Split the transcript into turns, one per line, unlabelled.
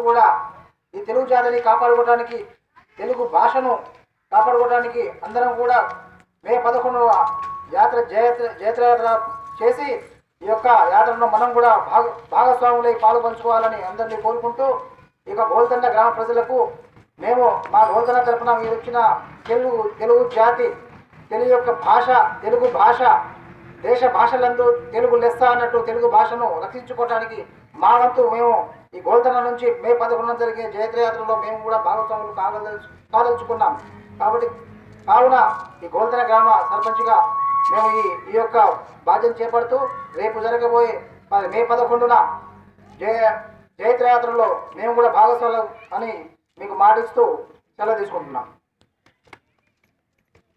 కూడా ఈ తెలుగు జాతిని కాపాడుకోవడానికి తెలుగు భాషను కాపాడుకోవడానికి అందరం కూడా మే పదకొండవ యాత్ర జయత్ర జయత్రయాత్ర చేసి ఈ యొక్క యాత్రను మనం కూడా భాగ భాగస్వాములై పాల్పంచుకోవాలని అందరినీ కోరుకుంటూ ఇక గోల్తండ గ్రామ ప్రజలకు మేము మా గోల్తండ తరఫున మీరు వచ్చిన తెలుగు తెలుగు జాతి తెలుగు యొక్క భాష తెలుగు భాష దేశ భాషలందు తెలుగు లెస్స అన్నట్టు తెలుగు భాషను రక్షించుకోవడానికి మా వంతు మేము ఈ గోల్తన నుంచి మే పదకొండున జరిగే జయత్రయాత్రలో మేము కూడా భాగస్వాములు కాగదలుచు కాదలుచుకున్నాం. కాబట్టి కావున ఈ గోల్తన గ్రామ సర్పంచ్గా మేము ఈ ఈ యొక్క బాధ్యత చేపడుతూ రేపు జరగబోయే మే పదకొండున జయ జయత్రయాత్రలో మేము కూడా భాగస్వాములు అని మీకు మాటిస్తూ సెలవు తీసుకుంటున్నాం.